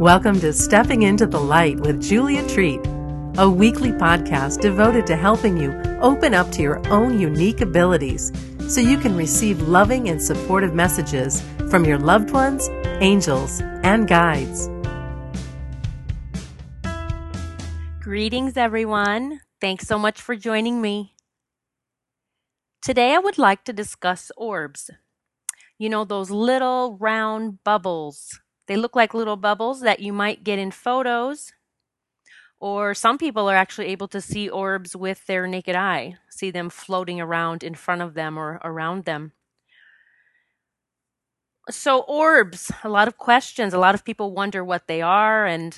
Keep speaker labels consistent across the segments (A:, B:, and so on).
A: Welcome to Stepping into the Light with Julia Treat, a weekly podcast devoted to helping you open up to your own unique abilities so you can receive loving and supportive messages from your loved ones, angels, and guides.
B: Greetings, everyone. Thanks so much for joining me. Today, I would like to discuss orbs. You know, those little round bubbles. They look like little bubbles that you might get in photos, or some people are actually able to see orbs with their naked eye, see them floating around in front of them or around them. So, orbs, a lot of questions. A lot of people wonder what they are, and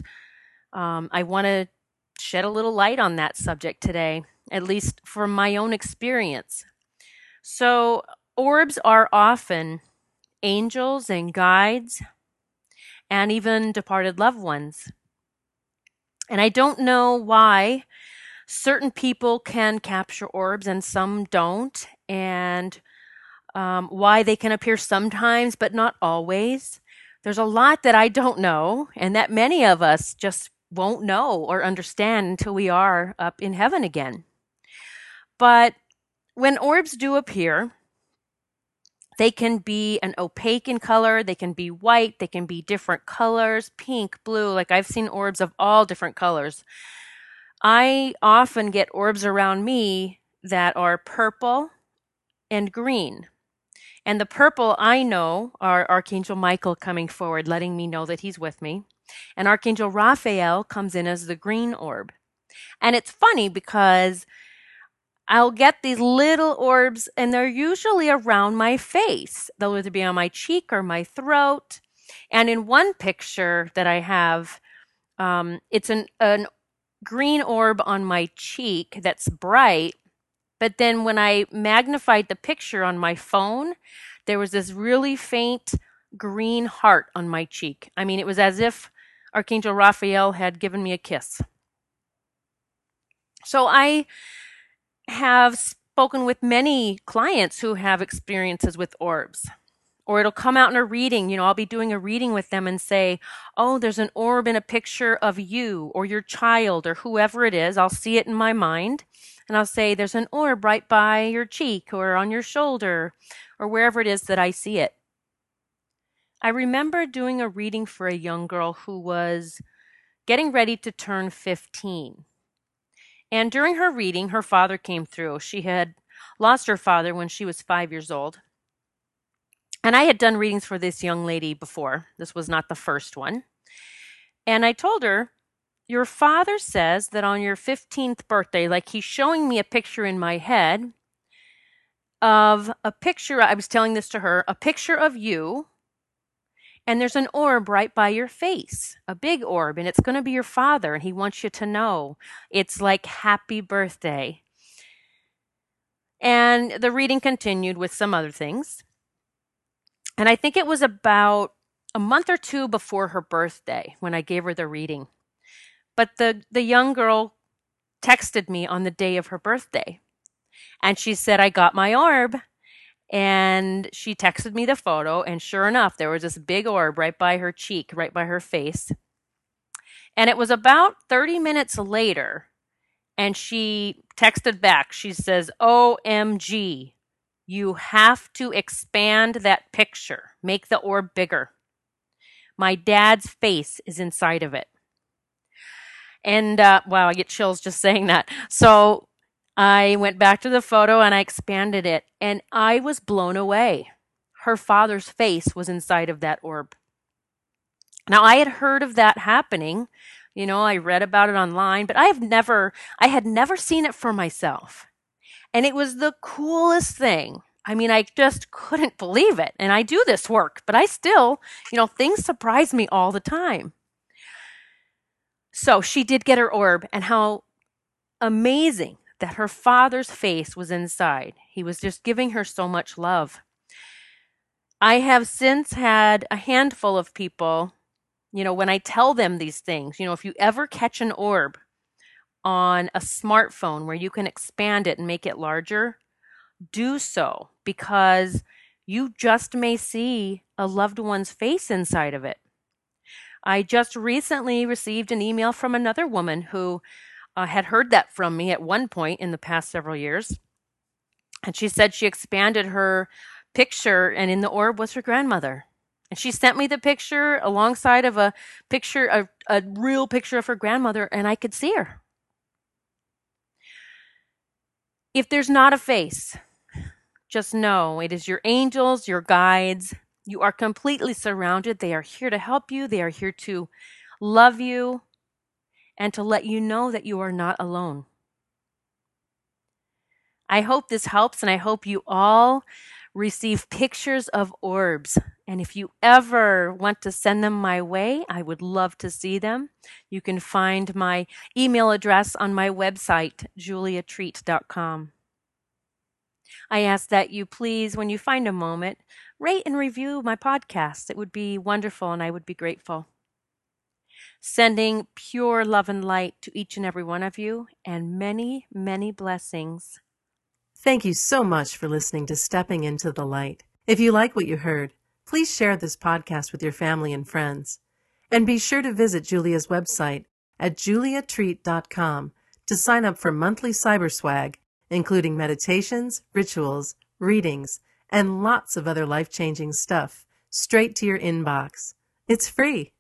B: um, I want to shed a little light on that subject today, at least from my own experience. So, orbs are often angels and guides and even departed loved ones. And I don't know why certain people can capture orbs and some don't, and um, why they can appear sometimes but not always. There's a lot that I don't know, and that many of us just won't know or understand until we are up in heaven again. But when orbs do appear, they can be an opaque in color, they can be white, they can be different colors, pink, blue. Like I've seen orbs of all different colors. I often get orbs around me that are purple and green. And the purple I know are Archangel Michael coming forward, letting me know that he's with me. And Archangel Raphael comes in as the green orb. And it's funny because I'll get these little orbs and they're usually around my face. They'll either be on my cheek or my throat. And in one picture that I have, um, it's an, an green orb on my cheek that's bright. But then when I magnified the picture on my phone, there was this really faint green heart on my cheek. I mean, it was as if Archangel Raphael had given me a kiss. So I have spoken with many clients who have experiences with orbs. Or it'll come out in a reading. You know, I'll be doing a reading with them and say, Oh, there's an orb in a picture of you or your child or whoever it is. I'll see it in my mind. And I'll say, There's an orb right by your cheek or on your shoulder or wherever it is that I see it. I remember doing a reading for a young girl who was getting ready to turn 15. And during her reading, her father came through. She had lost her father when she was five years old. And I had done readings for this young lady before. This was not the first one. And I told her, Your father says that on your 15th birthday, like he's showing me a picture in my head of a picture, I was telling this to her, a picture of you and there's an orb right by your face, a big orb, and it's going to be your father, and he wants you to know. It's like happy birthday. And the reading continued with some other things. And I think it was about a month or two before her birthday when I gave her the reading. But the, the young girl texted me on the day of her birthday. And she said, I got my orb. And she texted me the photo, and sure enough, there was this big orb right by her cheek, right by her face. And it was about 30 minutes later, and she texted back. She says, OMG, you have to expand that picture, make the orb bigger. My dad's face is inside of it. And uh, wow, I get chills just saying that. So I went back to the photo and I expanded it, and I was blown away. Her father's face was inside of that orb. Now, I had heard of that happening. You know, I read about it online, but I have never, I had never seen it for myself. And it was the coolest thing. I mean, I just couldn't believe it. And I do this work, but I still, you know, things surprise me all the time. So she did get her orb, and how amazing that her father's face was inside. He was just giving her so much love. I have since had a handful of people, you know, when I tell them these things, you know, if you ever catch an orb on a smartphone where you can expand it and make it larger, do so because you just may see a loved one's face inside of it. I just recently received an email from another woman who uh, had heard that from me at one point in the past several years. And she said she expanded her picture, and in the orb was her grandmother. And she sent me the picture alongside of a picture, a, a real picture of her grandmother, and I could see her. If there's not a face, just know it is your angels, your guides. You are completely surrounded. They are here to help you, they are here to love you, and to let you know that you are not alone. I hope this helps, and I hope you all receive pictures of orbs. And if you ever want to send them my way, I would love to see them. You can find my email address on my website, juliatreat.com. I ask that you please, when you find a moment, rate and review my podcast. It would be wonderful and I would be grateful. Sending pure love and light to each and every one of you, and many, many blessings.
A: Thank you so much for listening to Stepping into the Light. If you like what you heard, please share this podcast with your family and friends. And be sure to visit Julia's website at juliatreat.com to sign up for monthly cyber swag, including meditations, rituals, readings, and lots of other life changing stuff straight to your inbox. It's free.